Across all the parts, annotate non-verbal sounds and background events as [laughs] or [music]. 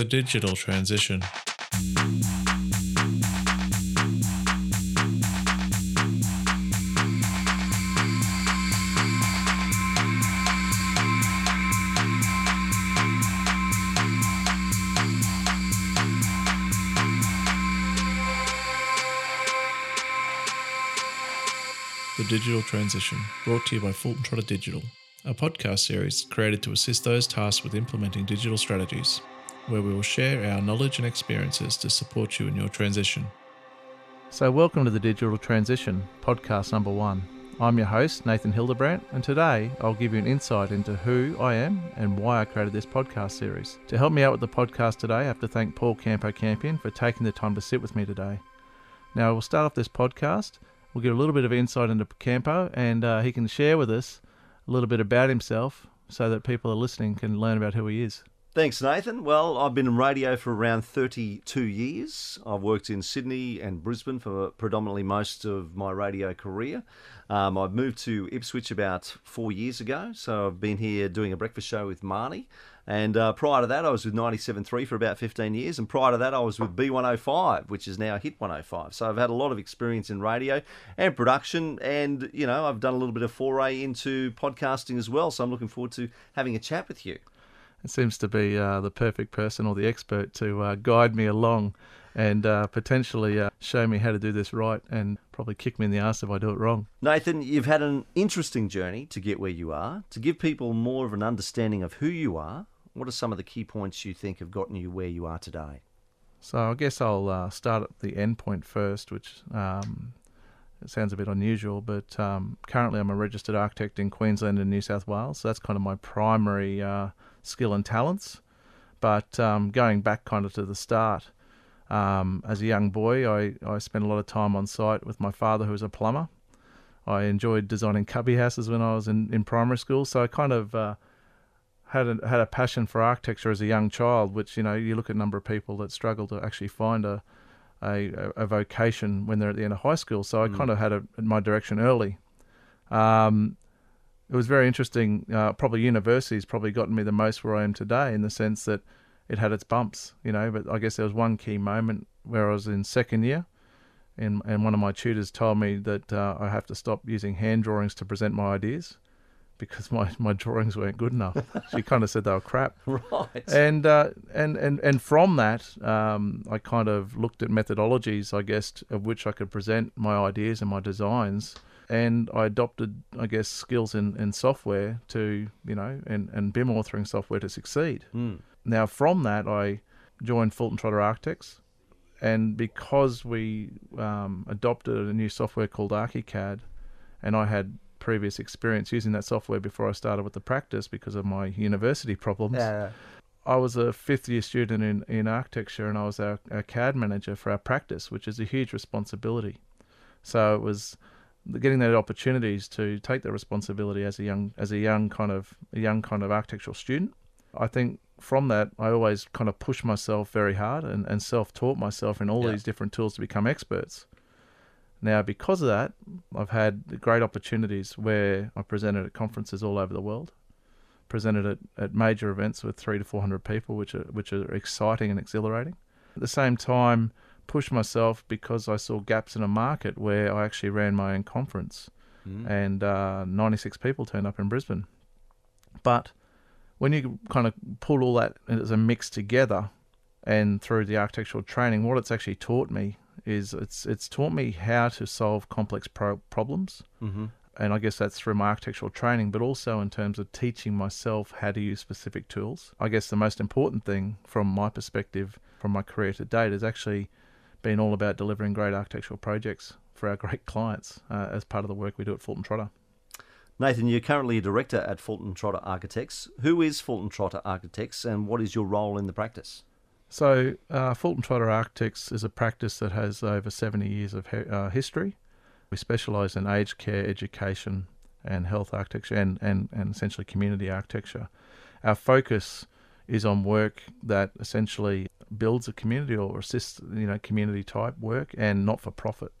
The digital transition. The Digital Transition, brought to you by Fulton Trotter Digital, a podcast series created to assist those tasked with implementing digital strategies, where we will share our knowledge and experiences to support you in your transition. So, welcome to the Digital Transition, podcast number one. I'm your host, Nathan Hildebrandt, and today I'll give you an insight into who I am and why I created this podcast series. To help me out with the podcast today, I have to thank Paul Campo Campion for taking the time to sit with me today. Now, we'll start off this podcast. We'll get a little bit of insight into Campo, and uh, he can share with us a little bit about himself so that people are listening can learn about who he is. Thanks, Nathan. Well, I've been in radio for around 32 years. I've worked in Sydney and Brisbane for predominantly most of my radio career. Um, I've moved to Ipswich about four years ago, so I've been here doing a breakfast show with Marnie. And uh, prior to that, I was with 97.3 for about 15 years. And prior to that, I was with B105, which is now Hit 105. So I've had a lot of experience in radio and production. And, you know, I've done a little bit of foray into podcasting as well. So I'm looking forward to having a chat with you. It seems to be uh, the perfect person or the expert to uh, guide me along and uh, potentially uh, show me how to do this right and probably kick me in the ass if I do it wrong. Nathan, you've had an interesting journey to get where you are. To give people more of an understanding of who you are, what are some of the key points you think have gotten you where you are today? So I guess I'll uh, start at the end point first, which um, it sounds a bit unusual, but um, currently I'm a registered architect in Queensland and New South Wales. So that's kind of my primary uh, skill and talents. But um, going back kind of to the start, um, as a young boy, I, I spent a lot of time on site with my father, who was a plumber. I enjoyed designing cubby houses when I was in, in primary school, so I kind of uh, had a, had a passion for architecture as a young child. Which you know, you look at a number of people that struggle to actually find a a, a vocation when they're at the end of high school. So I mm. kind of had a, my direction early. Um, it was very interesting. Uh, probably university's probably gotten me the most where I am today in the sense that it had its bumps, you know. But I guess there was one key moment where I was in second year, and and one of my tutors told me that uh, I have to stop using hand drawings to present my ideas because my, my drawings weren't good enough. [laughs] she kind of said they were crap. Right. And uh, and and and from that, um, I kind of looked at methodologies, I guess, of which I could present my ideas and my designs. And I adopted, I guess, skills in, in software to, you know, and, and BIM authoring software to succeed. Mm. Now, from that, I joined Fulton Trotter Architects, and because we um, adopted a new software called ArchiCAD, and I had previous experience using that software before I started with the practice because of my university problems. Yeah. I was a fifth year student in, in architecture and I was our, our CAD manager for our practice, which is a huge responsibility. So it was getting that opportunities to take the responsibility as a young as a young kind of a young kind of architectural student. I think from that I always kind of pushed myself very hard and, and self taught myself in all Yeah. these different tools to become experts. Now, because of that, I've had great opportunities where I presented at conferences all over the world, presented at, at major events with three to four hundred people, which are which are exciting and exhilarating. At the same time, pushed myself because I saw gaps in a market where I actually ran my own conference, Mm. and uh, ninety six people turned up in Brisbane. But when you kind of pull all that as a mix together, and through the architectural training, what it's actually taught me is it's it's taught me how to solve complex pro- problems, Mm-hmm. and I guess that's through my architectural training, but also in terms of teaching myself how to use specific tools. I guess the most important thing from my perspective, from my career to date, is actually been all about delivering great architectural projects for our [laughs] great clients uh, as part of the work we do at Fulton Trotter. Nathan, you're currently a director at Fulton Trotter Architects. Who is Fulton Trotter Architects and what is your role in the practice? So, uh, Fulton Trotter Architects is a practice that has over 70 years of he- uh, history. We specialise in aged care, education, and health architecture, and, and, and essentially community architecture. Our focus is on work that essentially builds a community or assists, you know, community type work and not for profit.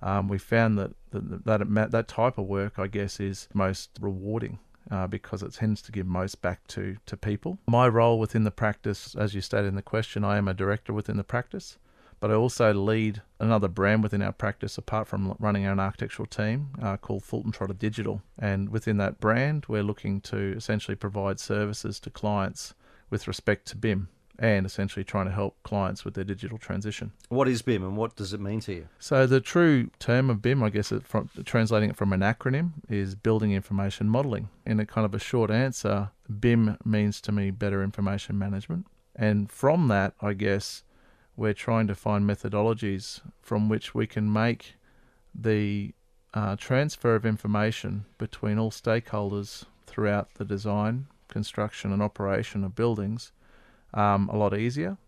Um, we found that that, that that type of work, I guess, is most rewarding uh, because it tends to give most back to, to people. My role within the practice, as you stated in the question, I am a director within the practice, but I also lead another brand within our practice apart from running our architectural team uh, called Fulton Trotter Digital. And within that brand, we're looking to essentially provide services to clients with respect to BIM and essentially trying to help clients with their digital transition. What is BIM and what does it mean to you? So the true term of BIM, I guess, it, from, translating it from an acronym, is Building Information Modeling. In a kind of a short answer, BIM means to me better information management, and from that, I guess, we're trying to find methodologies from which we can make the uh, transfer of information between all stakeholders throughout the design, construction, and operation of buildings um, a lot easier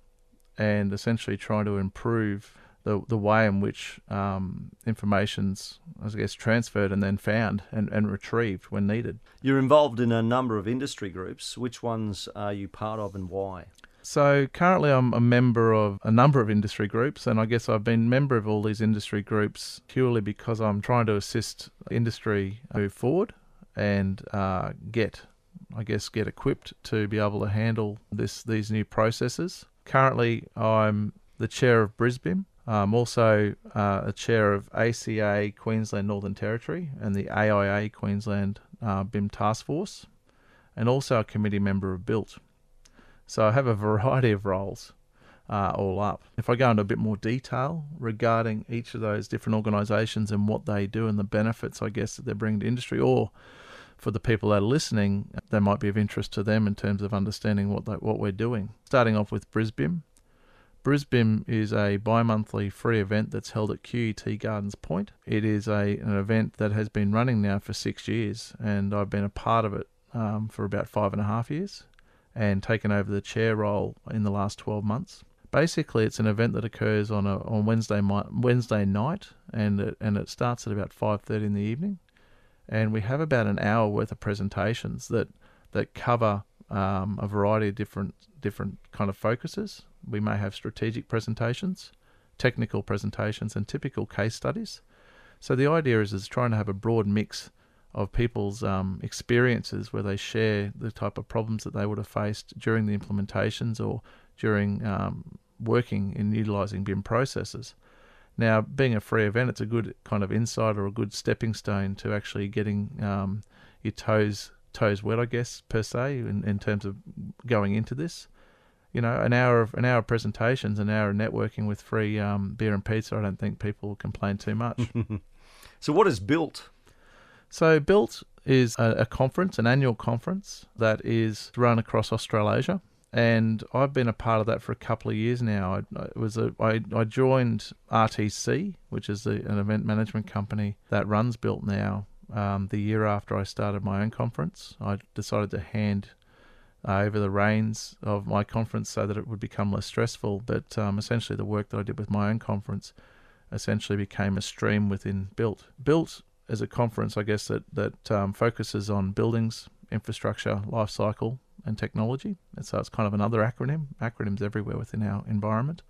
and essentially trying to improve the, the way in which um, information's, I guess, transferred and then found and, and retrieved when needed. You're involved in a number of industry groups. Which ones are you part of and why? So currently, I'm a member of a number of industry groups, and I guess I've been member of all these industry groups purely because I'm trying to assist industry move forward and uh, get I guess, get equipped to be able to handle this these new processes. Currently, I'm the chair of BrisBIM. I'm also uh, a chair of ACA Queensland Northern Territory and the AIA Queensland uh, BIM Task Force, and also a committee member of BILT. So I have a variety of roles. Uh, all up. If I go into a bit more detail regarding each of those different organisations and what they do and the benefits, I guess, that they're bringing to industry, or for the people that are listening, they might be of interest to them in terms of understanding what they, what we're doing. Starting off with BrisBIM. BrisBIM is a bi-monthly free event that's held at QUT Gardens Point. It is a an event that has been running now for six years, and I've been a part of it um, for about five and a half years, and taken over the chair role in the last 12 months. Basically, it's an event that occurs on a on Wednesday Wednesday night, and it, and it starts at about 5:30 in the evening and we have about an hour worth of presentations that that cover um, a variety of different different kind of focuses. We may have strategic presentations, technical presentations, and typical case studies. So the idea is is trying to have a broad mix of people's um, experiences where they share the type of problems that they would have faced during the implementations or during um, working in utilizing BIM processes. Now, being a free event, it's a good kind of insight or a good stepping stone to actually getting um, your toes toes wet, I guess per se, in, in terms of going into this. You know, an hour of an hour of presentations, an hour of networking with free um, beer and pizza. I don't think people will complain too much. [laughs] so, what is BILT? So, BILT is a, a conference, an annual conference that is run across Australasia and I've been a part of that for a couple of years now. I, it was a, I, I joined RTC, which is an event management company that runs BILT now. Um, the year after I started my own conference, I decided to hand uh, over the reins of my conference so that it would become less stressful. But um, essentially, the work that I did with my own conference essentially became a stream within BILT. BILT is a conference, I guess, that that um, focuses on buildings, infrastructure, life cycle, and technology. And so it's kind of another acronym, acronyms everywhere within our environment.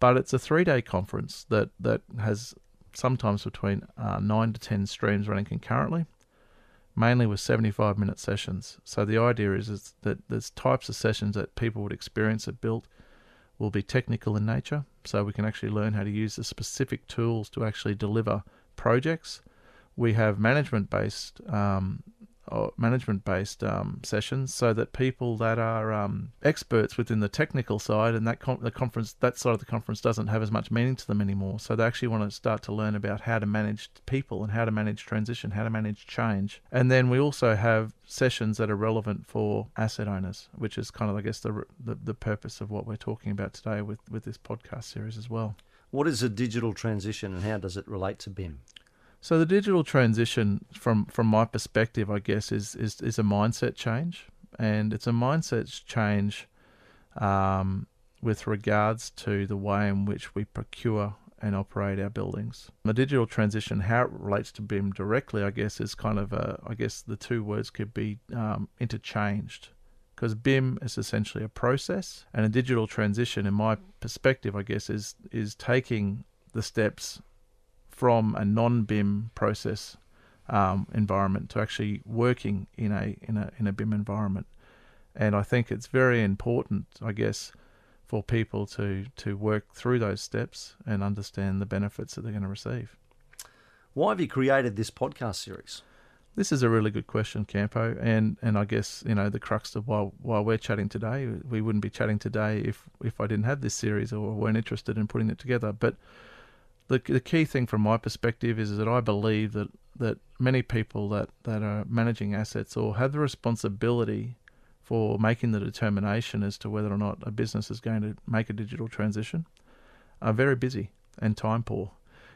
But it's a three day conference that, that has sometimes between uh, nine to 10 streams running concurrently, mainly with 75 minute sessions. So the idea is, is that there's types of sessions that people would experience at BILT will be technical in nature. So we can actually learn how to use the specific tools to actually deliver projects. We have management based um, management based um, sessions so that people that are um, experts within the technical side and that com- the conference that side of the conference doesn't have as much meaning to them anymore. So they actually want to start to learn about how to manage people and how to manage transition how to manage change. And then we also have sessions that are relevant for asset owners which is kind of I guess the the, the purpose of what we're talking about today with with this podcast series as well. What is a digital transition and how does it relate to BIM so the digital transition, from from my perspective, I guess, is is is a mindset change, and it's a mindset change um, with regards to the way in which we procure and operate our buildings. The digital transition, how it relates to BIM directly, I guess, is kind of a, I guess the two words could be um, interchanged because BIM is essentially a process, and a digital transition, in my perspective, I guess, is is taking the steps from a non BIM process um, environment to actually working in a in a in a BIM environment. And I think it's very important, I guess, for people to to work through those steps and understand the benefits that they're going to receive. Why have you created this podcast series? This is a really good question, Campo, and, and I guess you know the crux of why why we're chatting today. We wouldn't be chatting today if if I didn't have this series or weren't interested in putting it together. But the the key thing from my perspective is that I believe that that many people that that are managing assets or have the responsibility for making the determination as to whether or not a business is going to make a digital transition are very busy and time poor.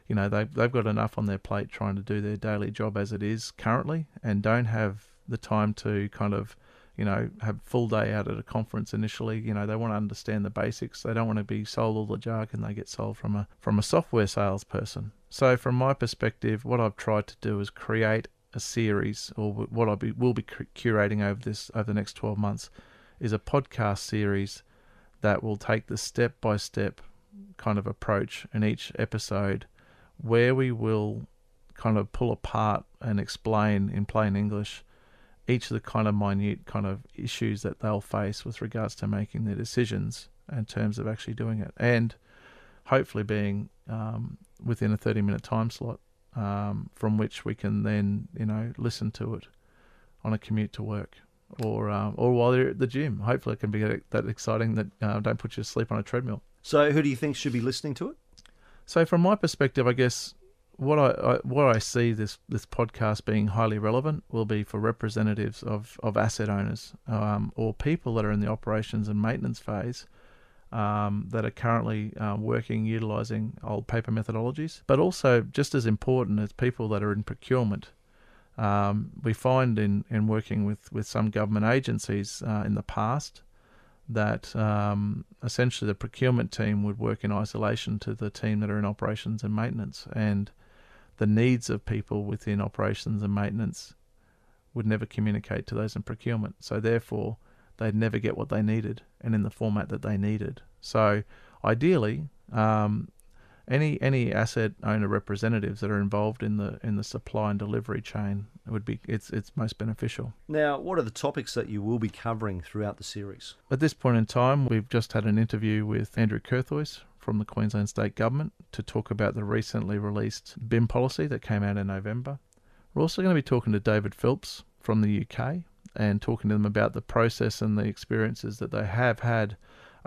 You know they've they've got enough on their plate trying to do their daily job as it is currently, and don't have the time to kind of you know have full day out at a conference initially. You know they want to understand the basics. They don't want to be sold all the jargon they get sold from a from a software salesperson. So from my perspective, what I've tried to do is create a series, or what I be, will be curating over this over the next twelve months, is a podcast series that will take the step by step kind of approach in each episode where we will kind of pull apart and explain in plain English each of the kind of minute kind of issues that they'll face with regards to making their decisions in terms of actually doing it, and hopefully being um, within a 30 minute time slot um, from which we can then you know listen to it on a commute to work or um, or while they're at the gym. Hopefully, it can be that exciting that uh, don't put you to sleep on a treadmill. So, who do you think should be listening to it? So from my perspective, I guess what I, I, what I see this this podcast being highly relevant will be for representatives of, of asset owners um, or people that are in the operations and maintenance phase um, that are currently um, working utilizing old paper methodologies, but also just as important as people that are in procurement. Um, we find in, in working with, with some government agencies uh, in the past that um, essentially the procurement team would work in isolation to the team that are in operations and maintenance, and the needs of people within operations and maintenance would never communicate to those in procurement. So therefore, they'd never get what they needed and in the format that they needed. So ideally, um, any any asset owner representatives that are involved in the in the supply and delivery chain would be it's it's most beneficial. Now, what are the topics that you will be covering throughout the series? At this point in time, we've just had an interview with Andrew Curthoys from the Queensland State Government to talk about the recently released BIM policy that came out in November. We're also going to be talking to David Philp from the UK and talking to them about the process and the experiences that they have had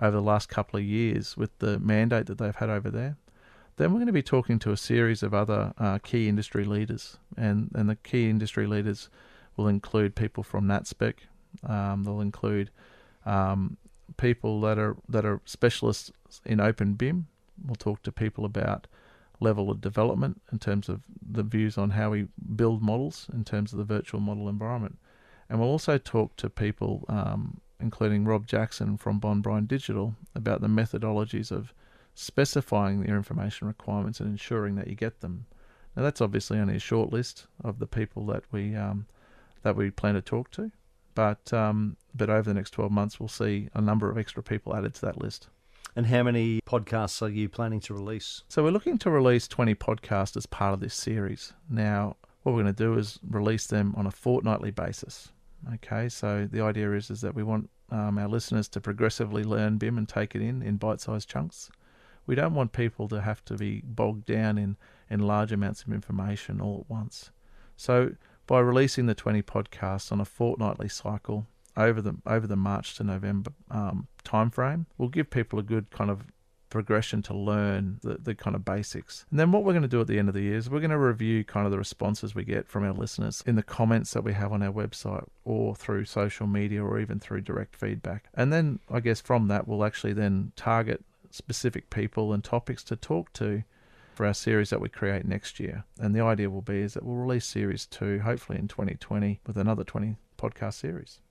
over the last couple of years with the mandate that they've had over there. Then we're going to be talking to a series of other uh, key industry leaders, and, and the key industry leaders will include people from NatSpec. Um, they'll include um, people that are that are specialists in Open BIM. We'll talk to people about level of development in terms of the views on how we build models in terms of the virtual model environment, and we'll also talk to people, um, including Rob Jackson from Bond Bryan Digital, about the methodologies of specifying your information requirements and ensuring that you get them. Now that's obviously only a short list of the people that we um, that we plan to talk to, but um, but over the next twelve months we'll see a number of extra people added to that list. And how many podcasts are you planning to release? So we're looking to release twenty podcasts as part of this series. Now what we're going to do is release them on a fortnightly basis. Okay, so the idea is is that we want um, our listeners to progressively learn BIM and take it in in bite-sized chunks. We don't want people to have to be bogged down in, in large amounts of information all at once. So by releasing the 20 podcasts on a fortnightly cycle over the over the March to November um, timeframe, we'll give people a good kind of progression to learn the, the kind of basics. And then what we're going to do at the end of the year is we're going to review kind of the responses we get from our listeners in the comments that we have on our website or through social media or even through direct feedback. And then I guess from that we'll actually then target specific people and topics to talk to for our series that we create next year. And the idea will be is that we'll release series two, hopefully in 2020, with another 20 podcast series.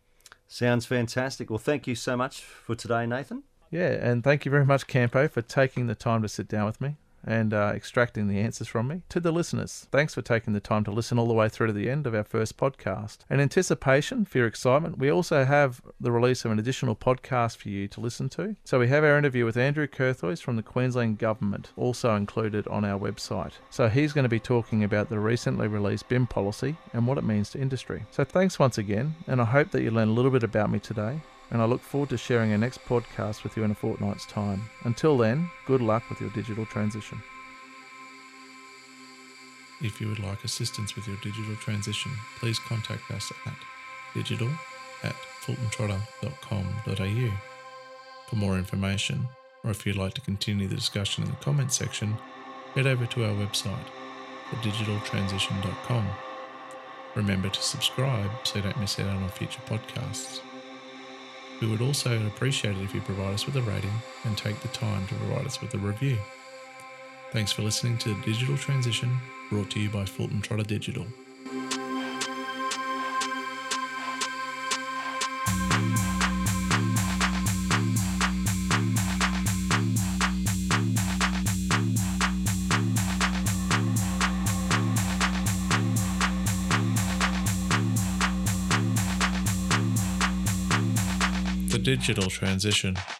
Sounds fantastic. Well, thank you so much for today, Nathan. Yeah, and thank you very much, Campo, for taking the time to sit down with me. And uh, extracting the answers from me. To the listeners, thanks for taking the time to listen all the way through to the end of our first podcast. In anticipation for your excitement, we also have the release of an additional podcast for you to listen to. So we have our interview with Andrew Curthoys from the Queensland Government also included on our website. So he's going to be talking about the recently released BIM policy and what it means to industry. So thanks once again, and I hope that you learned a little bit about me today and I look forward to sharing our next podcast with you in a fortnight's time. Until then, good luck with your digital transition. If you would like assistance with your digital transition, please contact us at digital at fultontrotter.com.au. For more information, or if you'd like to continue the discussion in the comments section, head over to our website, thedigitaltransition.com. Remember to subscribe so you don't miss out on our future podcasts. We would also appreciate it if you provide us with a rating and take the time to provide us with a review. Thanks for listening to The Digital Transition, brought to you by Fulton Trotter Digital. Digital Transition.